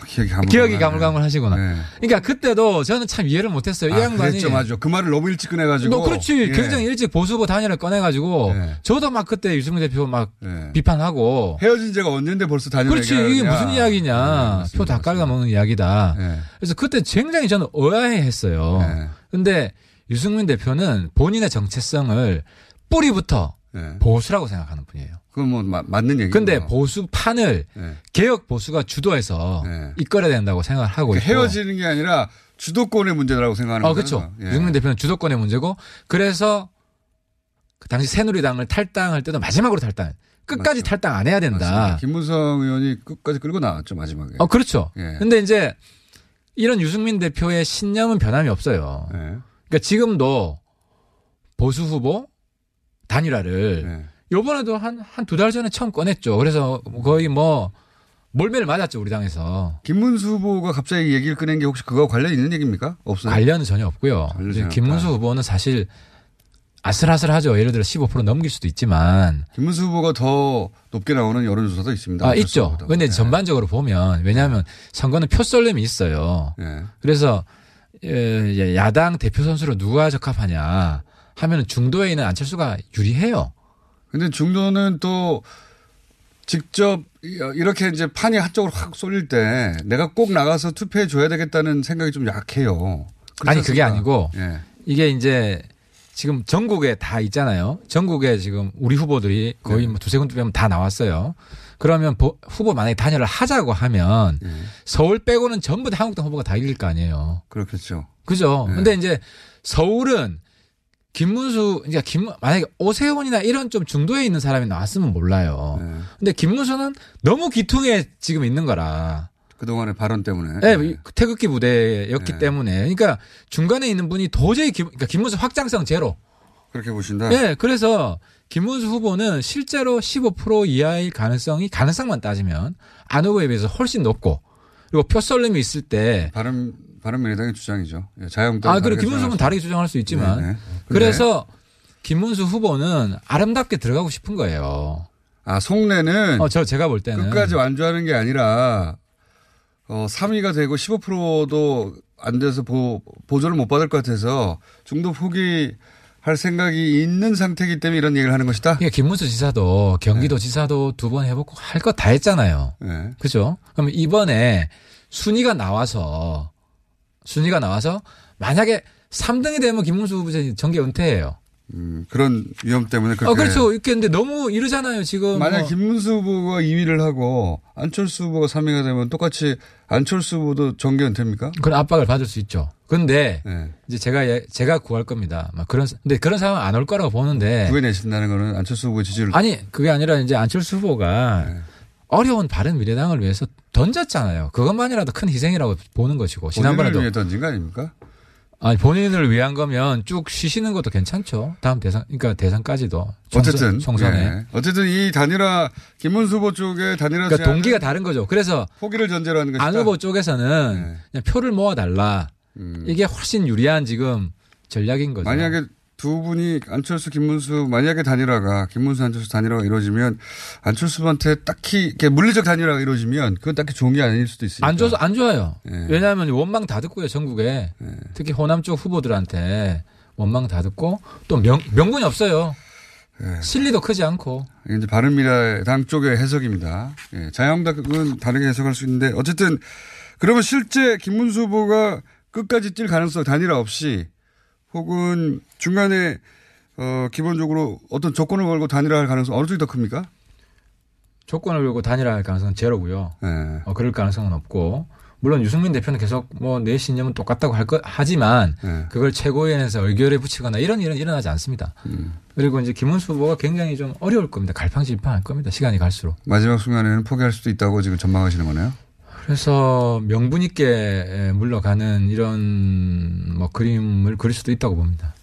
기억이 가물 기억이 가물가물 하시구나. 네. 그러니까 그때도 저는 참 이해를 못했어요. 이 아, 양반이. 그랬죠, 맞아. 그 말을 너무 일찍 꺼내가지고. 너 그렇지. 예. 굉장히 일찍 보수부 단일을 꺼내가지고 네. 저도 막 그때 유승민 대표 막 예. 비판하고. 헤어진 지가 언젠데 벌써 다녀 그렇지. 이게 무슨 이야기냐. 네, 표다 깔아먹는 이야기다. 예. 그래서 그때 굉장히 저는 의아해 했어요. 네. 근데 유승민 대표는 본인의 정체성을 뿌리부터 예. 보수라고 생각하는 분이에요. 그건 뭐 마- 맞는 얘기죠. 근데 보수판을 예. 개혁 보수가 주도해서 네. 이끌어야 된다고 생각을 하고 있고. 헤어지는 게 아니라 주도권의 문제라고 생각하는 어, 거죠. 그렇죠. 예. 유승민 대표는 주도권의 문제고 그래서 그 당시 새누리당을 탈당할 때도 마지막으로 탈당. 끝까지 맞죠. 탈당 안 해야 된다. 맞습니다. 김무성 의원이 끝까지 끌고 나왔죠 마지막에. 어, 그렇죠. 예. 근데 이제 이런 유승민 대표의 신념은 변함이 없어요. 예. 그러니까 지금도 보수 후보 단일화를 예. 요번에도 한, 한 두 달 전에 처음 꺼냈죠. 그래서 거의 뭐 몰매를 맞았죠, 우리 당에서. 김문수 후보가 갑자기 얘기를 꺼낸 게 혹시 그거 관련 있는 얘기입니까? 없어요. 관련은 전혀 없고요. 없다. 김문수 후보는 사실 아슬아슬하죠. 예를 들어 15% 넘길 수도 있지만. 김문수 후보가 더 높게 나오는 여론조사도 있습니다. 아, 있죠. 근데 예. 전반적으로 보면, 왜냐하면 선거는 표썰림이 있어요. 예. 그래서, 예, 야당 대표 선수로 누가 적합하냐 하면은 중도에 있는 안철수가 유리해요. 근데 중도는 또 직접 이렇게 이제 판이 한쪽으로 확 쏠릴 때 내가 꼭 나가서 투표해 줘야 되겠다는 생각이 좀 약해요. 그렇지 아니, 그게? 아니고, 예. 이게 이제 지금 전국에 다 있잖아요. 전국에 지금 우리 후보들이 거의 네. 뭐 두세 군데 빼면 다 나왔어요. 그러면 보- 후보 만약에 단일을 하자고 하면 예. 서울 빼고는 전부 다 한국당 후보가 다 이길 거 아니에요. 그렇겠죠. 그죠? 네. 근데 이제 서울은 김문수, 그러니까 김, 만약에 오세훈이나 이런 좀 중도에 있는 사람이 나왔으면 몰라요. 예. 근데 김문수는 너무 기퉁에 지금 있는 거라. 그동안의 발언 때문에. 네, 예. 태극기 부대였기 네. 때문에. 그러니까 중간에 있는 분이 도저히 김, 그러니까 김문수 확장성 제로. 그렇게 보신다. 네, 그래서 김문수 후보는 실제로 15% 이하일 가능성이 가능성만 따지면 안 후보에 비해서 훨씬 높고 그리고 표썰림이 있을 때 바른 바른미래당의 주장이죠. 예, 자유한국당. 아, 그리고 김문수 후보는 다르게 주장할 수 있지만 네네. 근데 그래서 김문수 후보는 아름답게 들어가고 싶은 거예요. 아 속내는 어, 저 제가 볼 때는 끝까지 완주하는 게 아니라 어 3위가 되고 15%도 안 돼서 보, 보조를 못 받을 것 같아서 중도 포기 할 생각이 있는 상태이기 때문에 이런 얘기를 하는 것이다. 그러니까 김문수 지사도 경기도 지사도 두 번 해보고 할 거 다 했잖아요. 네. 그죠? 그럼 이번에 순위가 나와서 순위가 나와서 만약에 3등이 되면 김문수 후보 정계 은퇴해요. 음, 그런 위험 때문에 그렇게. 어, 그렇죠. 이렇게 했는데 너무 이러잖아요, 지금. 만약 뭐. 김문수 후보가 2위를 하고 안철수 후보가 3위가 되면 똑같이 안철수 후보도 정계 은퇴입니까? 그런 압박을 받을 수 있죠. 근데 네. 이제 제가 예- 제가 구할 겁니다. 막 그런 근데 그런 상황 안 올 거라고 보는데 구해내신다는 거는 안철수 후보의 지지를. 네. 아니 그게 아니라 이제 안철수 후보가 네. 어려운 바른 미래당을 위해서 던졌잖아요. 그것만이라도 큰 희생이라고 보는 것이고 지난번에도 위해 던진 거 아닙니까? 아니 본인을 위한 거면 쭉 쉬시는 것도 괜찮죠. 다음 대선 그러니까 대선까지도 총선- 어쨌든 총선에 예. 어쨌든 이 단일화 김문수 후보 쪽의 단일화 그러니까 동기가 다른 거죠. 그래서 포기를 전제로 하는 것이다. 안 후보 쪽에서는 네. 그냥 표를 모아 달라. 음. 이게 훨씬 유리한 지금 전략인 거죠. 만약에 두 분이 안철수 김문수 만약에 단일화가 김문수 안철수 단일화가 이루어지면 안철수한테 딱히 이렇게 물리적 단일화가 이루어지면 그건 딱히 좋은 게 아닐 수도 있으니까. 안 줘서 안 좋아요. 예. 왜냐하면 원망 다 듣고요 전국에 예. 특히 호남 쪽 후보들한테 원망 다 듣고 또 명, 명분이 없어요. 예. 실리도 크지 않고 이제 바른미래당 쪽의 해석입니다. 예, 자유한국당은 다르게 해석할 수 있는데 어쨌든 그러면 실제 김문수 후보가 끝까지 뛸 가능성 단일화 없이 혹은 중간에 어 기본적으로 어떤 조건을 걸고 단일화할 가능성 어느 쪽이 더 큽니까? 조건을 걸고 단일화할 가능성은 제로고요. 예. 어, 그럴 가능성은 없고 물론 유승민 대표는 계속 뭐 내 신념은 똑같다고 할 것 하지만 예. 그걸 최고위원회에서 의결에 붙이거나 이런 일은 일어나지 않습니다. 음. 그리고 이제 김문수 후보가 굉장히 좀 어려울 겁니다. 갈팡질팡할 겁니다. 시간이 갈수록. 마지막 순간에는 포기할 수도 있다고 지금 전망하시는 거네요. 그래서 명분 있게 물러가는 이런 뭐 그림을 그릴 수도 있다고 봅니다.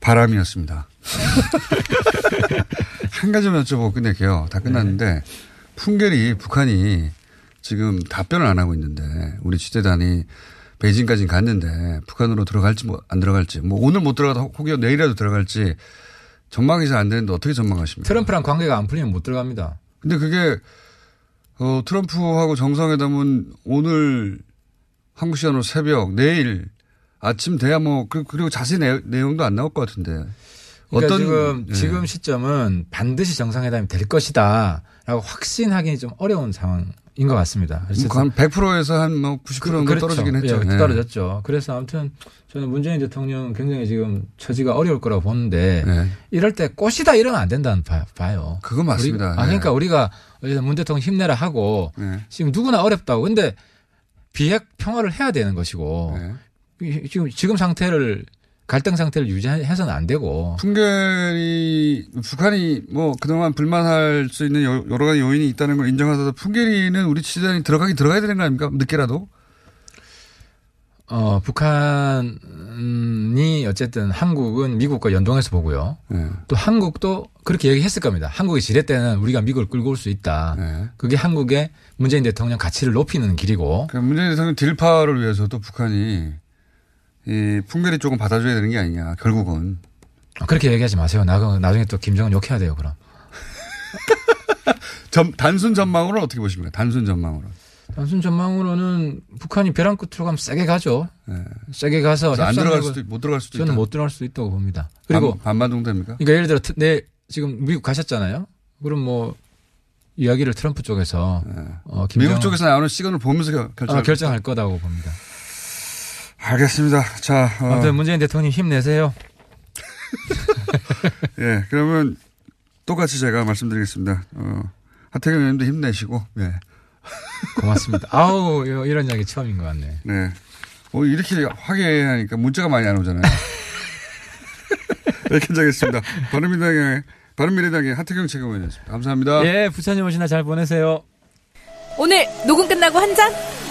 바람이었습니다. 한 가지만 여쭤보고 끝낼게요. 다 끝났는데 풍계리 북한이 지금 답변을 안 하고 있는데 우리 취재단이 베이징까지 갔는데 북한으로 들어갈지 뭐 안 들어갈지 뭐 오늘 못 들어가도 혹여 내일이라도 들어갈지 전망이 잘 안 되는데 어떻게 전망하십니까? 트럼프랑 관계가 안 풀리면 못 들어갑니다. 근데 그게 어, 트럼프하고 정상회담은 오늘 한국 시간으로 새벽, 내일 아침 돼야 뭐, 그- 그리고 자세히 내, 내용도 안 나올 것 같은데. 그러니까 어떤, 지금 예. 지금 시점은 반드시 정상회담이 될 것이다 라고 확신하기는 좀 어려운 상황 인것 같습니다. 한 100%에서 한뭐 90% 정도 그렇죠. 떨어지긴 했죠. 예, 예. 떨어졌죠. 그래서 아무튼 저는 문재인 대통령 굉장히 지금 처지가 어려울 거라고 보는데 이럴 때 꽃이다 이러면 안 된다는 봐. 네. 그건 맞습니다. 우리가- 아, 예. 그러니까 우리가 어쨌든 문 대통령 힘내라 하고 네. 지금 누구나 어렵다고. 근데 비핵 평화를 해야 되는 것이고 지금 지금 상태를 갈등 상태를 유지해서는 안 되고 풍계리 북한이 뭐 그동안 불만할 수 있는 여- 여러 가지 요인이 있다는 걸 인정하더라도 풍계리는 우리 지단이 들어가긴 들어가야 되는 거 아닙니까? 늦게라도. 어, 북한이 어쨌든 한국은 미국과 연동해서 보고요. 네. 또 한국도 그렇게 얘기했을 겁니다. 한국이 지렛 때는 우리가 미국을 끌고 올 수 있다. 네. 그게 한국의 문재인 대통령 가치를 높이는 길이고. 그러니까 문재인 대통령 딜파를 위해서도 북한이 이 풍계리 쪽은 받아줘야 되는 게 아니냐. 결국은. 그렇게 얘기하지 마세요. 나, 나중에 또 김정은 욕해야 돼요, 그럼. 점, 단순 전망으로는 어떻게 보십니까? 단순 전망으로. 단순 전망으로는 북한이 벼랑 끝으로 가면 세게 가죠. 세게 가서 네. 안 들어갈 수도 있- 못 들어갈 수도 저는 있다. 못 들어갈 수도 있다고 봅니다. 그리고 반, 반반 정도 됩니까? 그러니까 예를 들어 트- 내 지금 미국 가셨잖아요. 그럼 뭐 이야기를 트럼프 쪽에서 어, 김정은- 네. 미국 쪽에서 나오는 시간을 보면서 결- 결정. 아, 결정할 거다고 봅니다. 알겠습니다. 자, 어, 아무튼 문재인 대통령 힘내세요. 예, 그러면 똑같이 제가 말씀드리겠습니다. 어, 하태경 의원님도 힘내시고, 예. 고맙습니다. 아우 이- 이런 이야기 처음인 것 같네. 네. 뭐 이렇게 화기애애하니까 문자가 많이 안 오잖아요. 이렇게 하겠습니다. 바른미래당의 바른미래당의 하태경 최고위원이었습니다. 감사합니다. 예, 부처님 오시나 잘 보내세요. 오늘 녹음 끝나고 한 잔?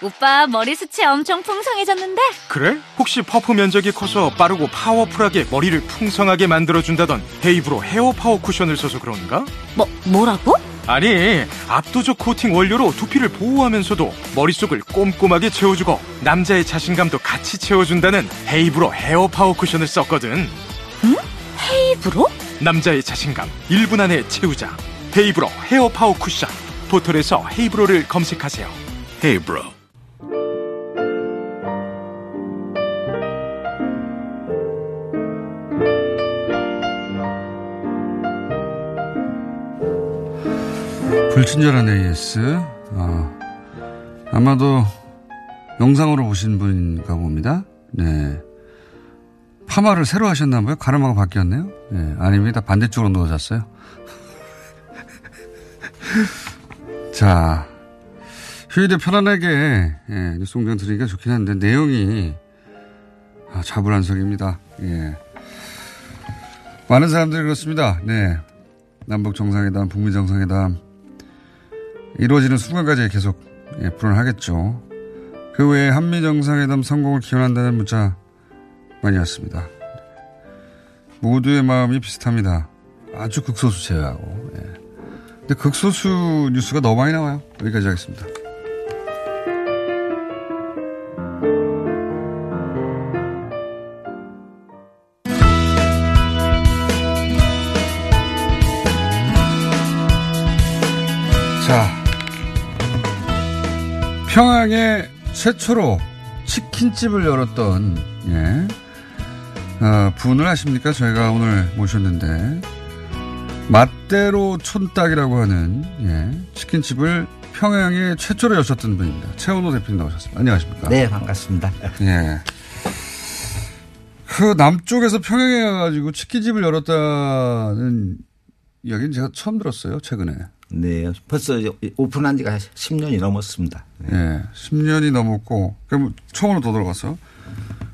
오빠 머리 숱이 엄청 풍성해졌는데? 그래? 혹시 퍼프 면적이 커서 빠르고 파워풀하게 머리를 풍성하게 만들어준다던 헤이브로 헤어 파워 쿠션을 써서 그런가? 뭐, 뭐라고? 아니, 압도적 코팅 원료로 두피를 보호하면서도 머릿속을 꼼꼼하게 채워주고 남자의 자신감도 같이 채워준다는 헤이브로 헤어 파워 쿠션을 썼거든. 응? 헤이브로? 남자의 자신감 1분 안에 채우자. 헤이브로 헤어 파워 쿠션. 포털에서 헤이브로를 검색하세요. 헤이브로. 불친절한 AS. 어, 아마도 영상으로 보신 분인가 봅니다. 네. 파마를 새로 하셨나 봐요. 가르마가 바뀌었네요. 네, 아닙니다. 반대쪽으로 누워졌어요. 자, 휴일에 편안하게 예, 뉴스 공장 들으니까 좋긴 한데 내용이 아, 자불안석입니다. 예. 많은 사람들이 그렇습니다. 네. 남북 정상회담, 북미 정상회담 이루어지는 순간까지 계속 예, 불안하겠죠. 그 외에 한미 정상회담 성공을 기원한다는 문자 많이 왔습니다. 모두의 마음이 비슷합니다. 아주 극소수 제외하고. 예. 근데 극소수 뉴스가 너무 많이 나와요. 여기까지 하겠습니다. 자, 평양에 최초로 치킨집을 열었던 예, 어, 분을 아십니까? 저희가 오늘 모셨는데 맛대로 촌딱이라고 하는 예, 치킨집을 평양에 최초로 여셨던 분입니다. 최원호 대표님 나오셨습니다. 안녕하십니까? 네, 반갑습니다. 예. 그 남쪽에서 평양에 가가지고 치킨집을 열었다는 이야기는 제가 처음 들었어요, 최근에. 네, 벌써 이제 오픈한 지가 10년이 넘었습니다. 예. 10년이 넘었고, 그럼 처음으로 더 들어갔어.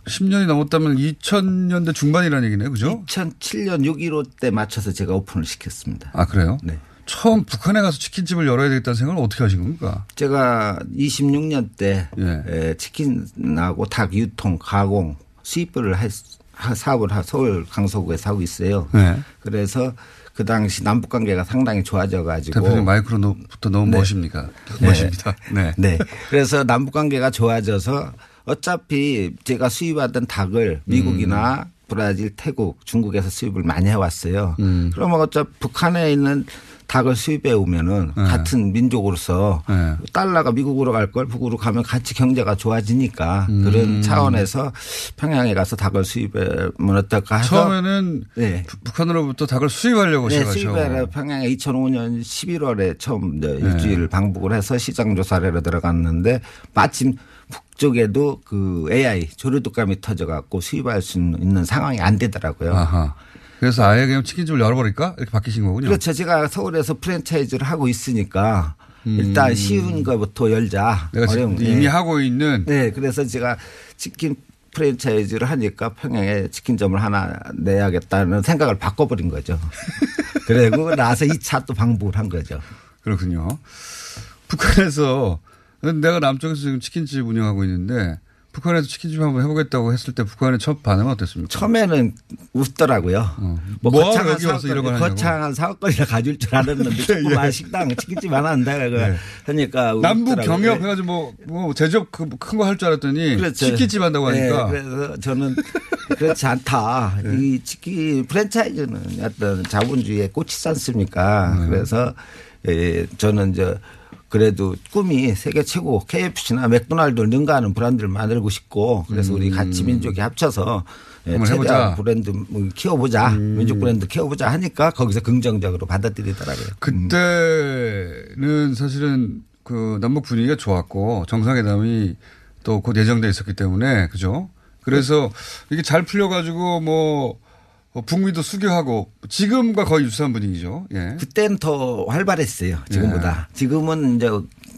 10년이 넘었다면 2000년대 중반이라는 얘기네요, 그죠? 2007년 6.15 때 맞춰서 제가 오픈을 시켰습니다. 아, 그래요? 네. 처음 북한에 가서 치킨집을 열어야 되겠다는 생각을 어떻게 하신 겁니까? 제가 26년 때 예. 에, 치킨하고 닭 유통, 가공, 수입을 할, 하- 사업을 하- 서울 강서구에서 하고 있어요. 네. 그래서 그 당시 남북 관계가 상당히 좋아져 가지고 대표님 마이크로부터 너무 네. 멋입니까? 네. 멋입니다. 네. 네. 그래서 남북 관계가 좋아져서 어차피 제가 수입하던 닭을 미국이나 브라질, 태국, 중국에서 수입을 많이 해왔어요. 음. 그러면 어차피 북한에 있는 닭을 수입해 오면은 네. 같은 민족으로서 네. 달러가 미국으로 갈 걸 북으로 가면 같이 경제가 좋아지니까 음. 그런 차원에서 평양에 가서 닭을 수입하면 어떨까 해서 처음에는 네. 부- 북한으로부터 닭을 수입하려고 네. 수입하러 평양에 2005년 11월에 처음 네. 일주일 방북을 해서 시장 조사를 하러 들어갔는데 마침 북쪽에도 그 AI 조류독감이 터져갖고 수입할 수 있는 상황이 안 되더라고요. 아하. 그래서 아예 그냥 치킨집을 열어버릴까? 이렇게 바뀌신 거군요. 그렇죠. 제가 서울에서 프랜차이즈를 하고 있으니까 일단 쉬운 거부터 열자. 음. 내가 지금 어려운- 이미 네. 하고 있는 네, 그래서 제가 치킨 프랜차이즈를 하니까 평양에 치킨점을 하나 내야겠다는 생각을 바꿔버린 거죠. 그리고 나서 2차 또 방북을 한 거죠. 그렇군요. 북한에서 내가 남쪽에서 지금 치킨집 운영하고 있는데 북한에서 치킨집 한번 해보겠다고 했을 때 북한의 첫 반응은 어땠습니까? 처음에는 웃더라고요. 뭐 뭐하러 거창한 사업거리. 거창한 사업거리를 가질 줄 알았는데 조그만 식당 치킨집 하나 한다 그 네. 하니까 남북. 경협 해가지고 뭐, 뭐 제조업 큰 거 할 줄 알았더니 그렇죠. 치킨집 한다고 하니까 네, 그래서 저는 그렇지 않다. 네. 이 치킨 프랜차이즈는 어떤 자본주의의 꽃이지 않습니까? 네. 그래서 예, 저는 이제 그래도 꿈이 세계 최고 KFC나 맥도날드를 능가하는 브랜드를 만들고 싶고 그래서 우리 같이 민족이 합쳐서 예, 음. 한번 해보자. 음. 브랜드 뭐 키워보자 민족 브랜드 키워보자 하니까 거기서 긍정적으로 받아들이더라고요. 그때는 사실은 그 남북 분위기가 좋았고 정상회담이 또 곧 예정돼 있었기 때문에 그죠? 그래서 이게 잘 풀려가지고 뭐 어, 북미도 수교하고 지금과 거의 유사한 분위기죠. 예. 그때는 더 활발했어요. 지금보다. 지금은 이제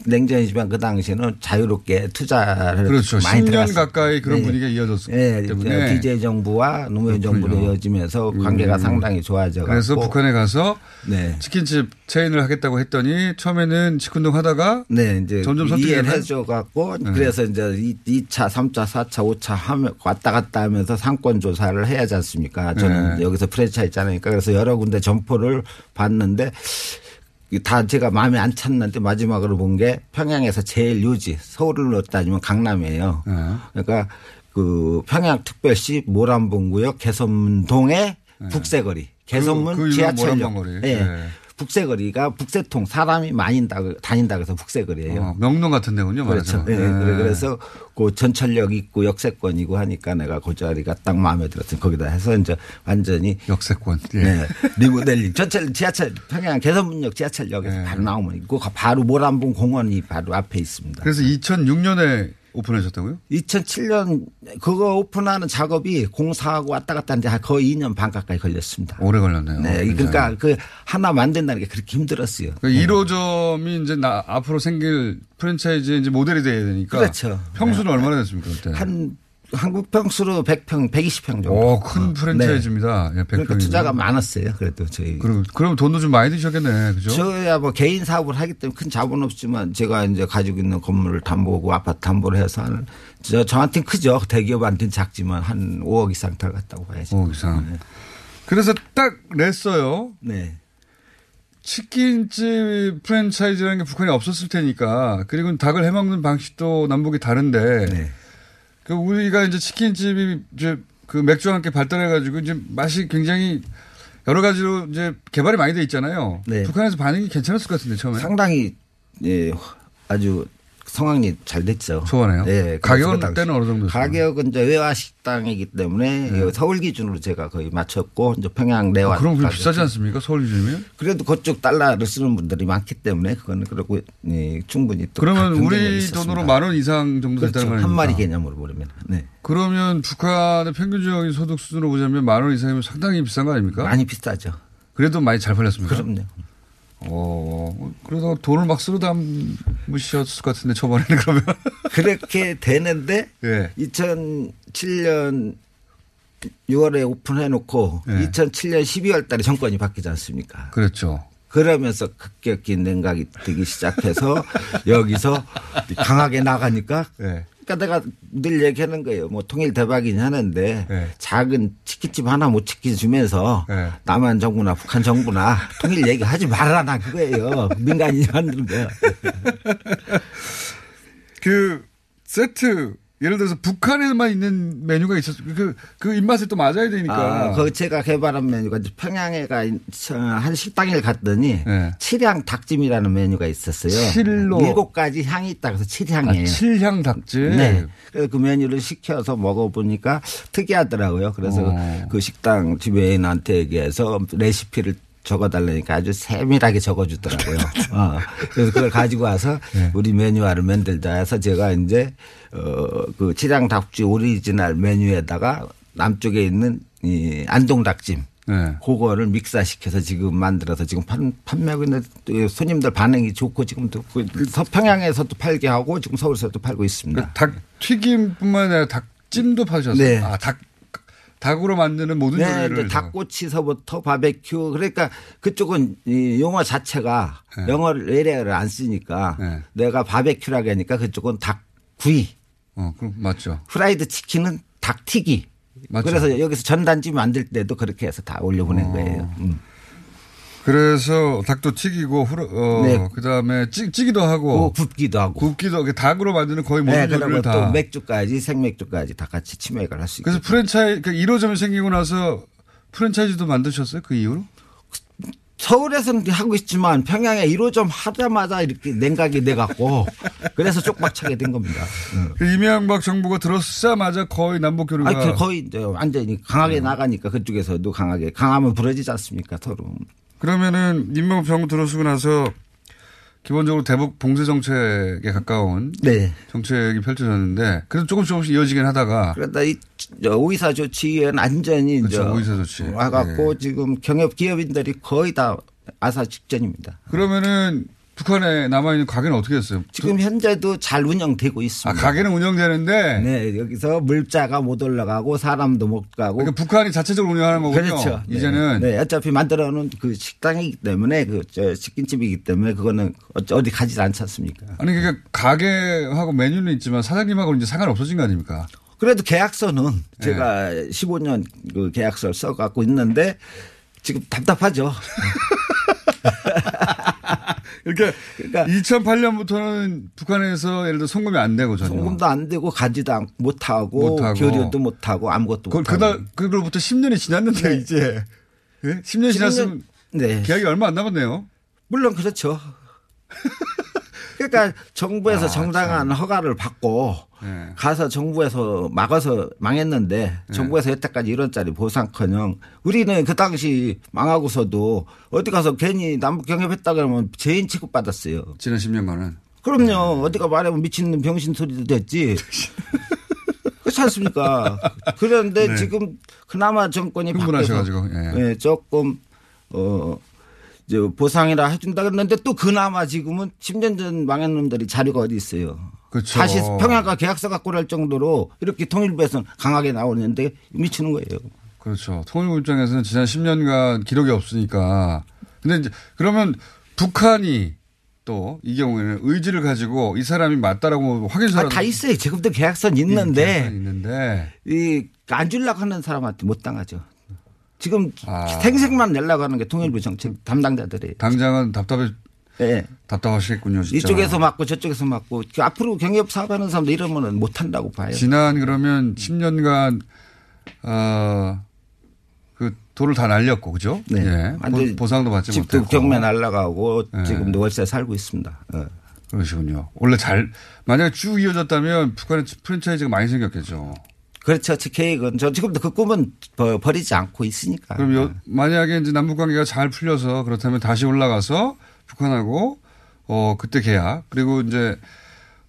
냉전이지만 그 당시에는 자유롭게 투자를 그렇죠. 많이 10년 들어갔어요. 가까이 그런 네. 분위기가 이어졌기 네, 때문에 DJ 정부와 노무현 정부로. 이어지면서 관계가 음. 상당히 좋아져 갖고 그래서 북한에 가서 네. 치킨집 체인을 하겠다고 했더니 처음에는 치킨동 하다가 네, 이제 점점 이해를? 해줘 갖고 네. 그래서 이제 2차, 3차, 4차, 5차 하면 왔다 갔다 하면서 상권 조사를 해야 하지 않습니까? 저는 네. 여기서 프랜차이즈 하니까 그래서 여러 군데 점포를 봤는데 다 제가 마음에 안 찼는데 마지막으로 본 게 평양에서 제일 요지 서울로 따지면 강남이에요. 네. 그러니까 그 평양특별시 모란봉구역 개선문동의 북새거리 개선문 그 유명한 지하철역. 예. 네. 북새거리가 북새통 사람이 많이 다닌다, 그래서 북새거리예요. 어, 명동 같은 데군요. 그렇죠. 예, 네. 그래- 그래서 그 전철역 있고 역세권이고 하니까 내가 그 자리가 딱 마음에 들었어요. 거기다 해서 이제 완전히 역세권. 예. 네. 리모델링. 전철 지하철 평양 개선문역 지하철역에서 바로 나오면 있고 바로 모란봉 공원이 바로 앞에 있습니다. 그래서 2006년에 오픈하셨다고요? 2007년 그거 오픈하는 작업이 공사하고 왔다 갔다 하는데 거의 2년 반 가까이 걸렸습니다. 오래 걸렸네요. 네. 그러니까 그 하나 만든다는 게 그렇게 힘들었어요. 그러니까 1호점이 이제 나, 앞으로 생길 프랜차이즈의 이제 모델이 돼야 되니까. 그렇죠. 평수는 얼마나 됐습니까, 그때? 한 한국 평수로 100평, 120평 정도. 오, 큰 프랜차이즈입니다. 예, 100평이면. 그러니까 투자가 많았어요. 그래도 저희. 그럼, 그럼 돈도 좀 많이 드셨겠네. 그죠? 저야 뭐 개인 사업을 하기 때문에 큰 자본 없지만 제가 이제 가지고 있는 건물을 담보고 아파트 담보를 해서 한, 저, 저한테는 크죠. 대기업한테는 작지만 한 5억 이상 들어갔다고 봐야죠. 5억 이상. 그래서 딱 냈어요. 네. 치킨집 프랜차이즈라는 게 북한에 없었을 테니까 그리고 닭을 해먹는 방식도 남북이 다른데 네. 그 우리가 이제 치킨집이 이제 그 맥주와 함께 발달해가지고 이제 맛이 굉장히 여러 가지로 이제 개발이 많이 돼 있잖아요. 네. 북한에서 반응이 괜찮았을 것 같은데 처음에. 상당히 예, 아주 성황리 잘 됐죠. 좋아하네요. 네, 가격은 그래서 때는 어느 정도? 가격은 이제 외화 식당이기 때문에 네. 서울 기준으로 제가 거의 맞췄고 이제 평양 내화. 아, 그럼. 비싸지 않습니까? 서울 기준이면? 그래도 그쪽 달러를 쓰는 분들이 많기 때문에 그거는 그렇고 예, 충분히 또 그러면 우리 있었습니다. 돈으로 만 원 이상 정도 그렇죠. 됐다는 한 말입니까? 마리 개념으로 보면. 네. 그러면 북한의 평균적인 소득 수준으로 보자면 만 원 이상이면 상당히 비싼 거 아닙니까? 많이 비싸죠. 그래도 많이 잘 팔렸습니까? 그럼요. 어, 그러다 돈을 막 쓸어 담으셨을 것 같은데 초반에는 그러면. 그렇게 되는데 예. 2007년 6월에 오픈해놓고 예. 2007년 12월 달에 정권이 바뀌지 않습니까? 그렇죠. 그러면서 급격히 냉각이 되기 시작해서 여기서 강하게 나가니까 예. 그러니까 내가 늘 얘기하는 거예요. 뭐 통일 대박이긴 하는데 예. 작은 치킨집 하나 못 지켜주면서 남한 정부나 북한 정부나 통일 얘기하지 말아라 그거예요. 민간인이 만드는 거야. 그 세트 예를 들어서 북한에만 있는 메뉴가 있었 그, 그 입맛에 또 맞아야 되니까. 아, 그 제가 개발한 메뉴가 이제 평양에가 있- 한 식당에 갔더니 네. 칠향 닭찜이라는 메뉴가 있었어요. 칠로. 일곱 가지 향이 있다 그래서 칠향이에요. 아, 칠향 닭찜. 네. 그래서 그 메뉴를 시켜서 먹어보니까 특이하더라고요. 그래서 어. 그 식당 지배인한테 얘기해서 레시피를 적어달라니까 아주 세밀하게 적어주더라고요. 어. 그래서 그걸 가지고 와서 네. 우리 메뉴화를 만들자 해서 제가 이제 어그 칠향 닭찜 오리지널 메뉴에다가 남쪽에 있는 이 안동 닭찜 네. 그거를 믹스시켜서 지금 만들어서 지금 판, 판매하고 있는데 또 손님들 반응이 좋고 지금도 그 서평양에서도 팔게 하고 지금 서울에서도 팔고 있습니다. 닭 튀김뿐만 아니라 닭찜도 파셨어요. 네. 아, 닭 닭으로 만드는 모든 네, 요리를 닭꼬치서부터 바베큐 그러니까 그쪽은 이 용어 자체가 네. 영어를 외래어를 안 쓰니까 내가 바베큐라고 하니까 그쪽은 닭구이. 어, 그럼 맞죠. 프라이드 치킨은 닭튀기. 맞죠. 그래서 여기서 전단지 만들 때도 그렇게 해서 다 올려보낸 거예요. 음. 그래서 닭도 튀기고 후러, 어, 네. 그다음에 찌, 찌기도 하고 어, 굽기도 하고 굽기도 하고 닭으로 만드는 거의 모든 네, 요리를 다. 또 맥주까지 생맥주까지 다 같이 치맥을 할 수 있고. 그래서 프랜차이 그 1호점이 생기고 나서 프랜차이즈도 만드셨어요? 그 이후로? 서울에서는 하고 있지만 평양에 1호점 하자마자 이렇게 냉각이 돼갖고 그래서 쪽박차게 된 겁니다. 그 이명박 정부가 들어서자마자 거의 남북 교류가 아, 거의 완전히 강하게 나가니까 그쪽에서도 강하게 강하면 부러지지 않습니까 서로. 그러면은 정부 들어서고 나서 기본적으로 대북 봉쇄 정책에 가까운 네. 정책이 펼쳐졌는데 그래도 조금씩 조금씩 이어지긴 하다가 그러다 이 저, 오이사 안전히 이제 그렇죠, 오이사 조치. 와갖고 네. 지금 경협 기업인들이 거의 다 아사 직전입니다. 그러면은 북한에 남아있는 가게는 어떻게 됐어요? 지금 현재도 잘 운영되고 있습니다. 아, 가게는 운영되는데 네, 여기서 물자가 못 올라가고 사람도 못 가고. 그러니까 북한이 자체적으로 운영하는 거군요. 그렇죠. 네. 이제는 네, 어차피 만들어 놓은 그 식당이기 때문에 그저 치킨집이기 때문에 그거는 어디- 가지 않지 않습니까? 아니 그러니까 가게하고 메뉴는 있지만 사장님하고 이제 상관 없어진 거 아닙니까? 그래도 계약서는 네. 제가 15년 그 계약서를 써 갖고 있는데 지금 답답하죠. 그러니까, 그러니까 2008년부터는 북한에서 예를 들어 송금이 안 되고 전혀. 송금도 안 되고 가지도 않- 못하고, 못하고. 교류도 못하고 아무것도 그, 못하고. 그날 그걸부터 10년이 지났는데 이제 예? 10년 지났으면 네. 계약이 얼마 안 남았네요. 물론 그렇죠. 그러니까 정부에서 아, 정당한 허가를 받고 네. 가서 정부에서 막아서 망했는데 정부에서 여태까지 1원짜리 보상커녕 우리는 그 당시 망하고서도 어디 가서 괜히 남북 경협했다 그러면 죄인 취급 받았어요. 지난 10년간은. 그럼요. 어디가 말하면 미친놈 병신 소리도 됐지. 그렇지 않습니까? 그런데 네. 지금 그나마 정권이 흥분하셔가지고, 예. 네, 조금 어 보상이라 해준다 그랬는데 또 그나마 지금은 10년 전 망한 놈들이 자료가 어디 있어요. 그렇죠. 다시 평양과 계약서 갖고 할 정도로 이렇게 통일부에서 강하게 나오는데 미치는 거예요. 그렇죠. 통일부 입장에서는 지난 10년간 기록이 없으니까. 근데 이제 그러면 북한이 또 이 경우에는 의지를 가지고 이 사람이 맞다라고 확인서라도 아, 다 있어요. 지금도 계약서는 있는데 계약서는 있는데 이안 주려고 하는 사람한테 못 당하죠. 지금 아. 생색만 내려고 하는 게 통일부 정책 담당자들이에요. 당장은 답답해 네. 답답하시겠군요. 진짜. 이쪽에서 맞고 저쪽에서 맞고 그 앞으로 경협 사업하는 사람들 이러면은 못 한다고 봐요. 지난 그러면 10년간 어 그 돈을 다 날렸고 그죠? 네. 예. 보- 보상도 받지 집도 못했고. 경매 날라가고 네. 지금도 월세 살고 있습니다. 어. 그러시군요. 원래 잘 만약에 쭉 이어졌다면 북한에 프랜차이즈가 많이 생겼겠죠. 그렇죠. 제 계획은 저 지금도 그 꿈은 버- 버리지 않고 있으니까. 그럼 요- 만약에 이제 남북 관계가 잘 풀려서 그렇다면 다시 올라가서 북한하고 어 그때 계약 그리고 이제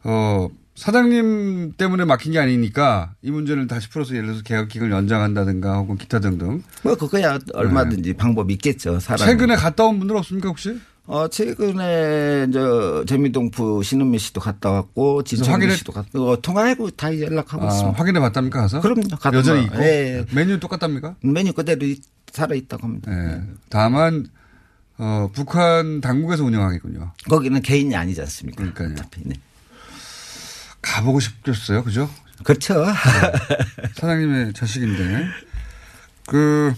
어 사장님 때문에 막힌 게 아니니까 이 문제를 다시 풀어서 예를 들어서 계약 기간을 연장한다든가 혹은 기타 등등. 뭐 그거야 얼마든지 방법이 있겠죠. 사람. 최근에 갔다 온 분들 없습니까 혹시? 어 최근에 저 재미동프 신은미 씨도 갔다 왔고 확인해- 씨도 갔다 어, 통화하고 다 연락하고 아, 있습니다. 확인해 봤답니까 가서? 그럼요. 여전히 와. 있고 예. 메뉴 똑같답니까? 메뉴 그대로 있- 살아 있다고 합니다. 네. 다만 어, 북한 당국에서 운영하겠군요. 거기는 개인이 아니지 않습니까? 그러니까요. 네. 가보고 싶겠어요, 그죠? 그렇죠. 사장님의 자식인데 그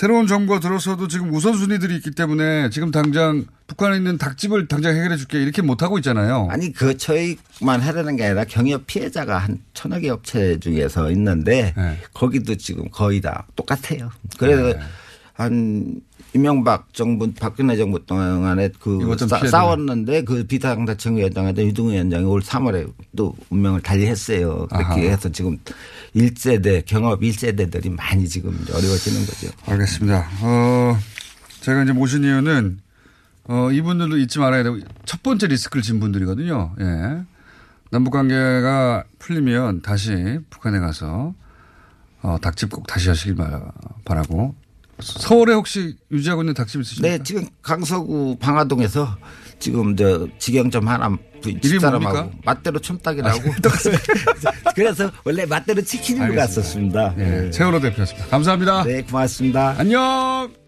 새로운 정부가 들어서도 지금 우선순위들이 있기 때문에 지금 당장 북한에 있는 닭집을 당장 해결해 줄게 이렇게 못 하고 있잖아요. 아니 그 저희만 하려는 게 아니라 경협 피해자가 한 천여 개 업체 중에서 있는데 네. 거기도 지금 거의 다 똑같아요. 그래서 한 이명박 정부 박근혜 정부 동안에 그 싸, 싸웠는데 그 비상대책 위원장한테 유동훈 위원장이 올 3월에 또 운명을 달리했어요. 그렇게 아하. 해서 지금 일세대 경업 일세대들이 많이 지금 어려워지는 거죠. 알겠습니다. 어, 제가 이제 모신 이유는 어, 이분들도 잊지 말아야 되고 첫 번째 리스크를 진 분들이거든요. 예. 남북 관계가 풀리면 다시 북한에 가서 어, 닭집 꼭 다시 하시길 바- 바라고. 서울에 혹시 유지하고 있는 닭집 있으십니까? 네, 지금 강서구 방화동에서 지금 저 직영점 하나 집사람하고? 맛대로 촌딱이라고. 그래서 원래 맛대로 치킨으로 알겠습니다. 갔었습니다. 네, 최원호 대표였습니다. 감사합니다. 네, 고맙습니다. 안녕!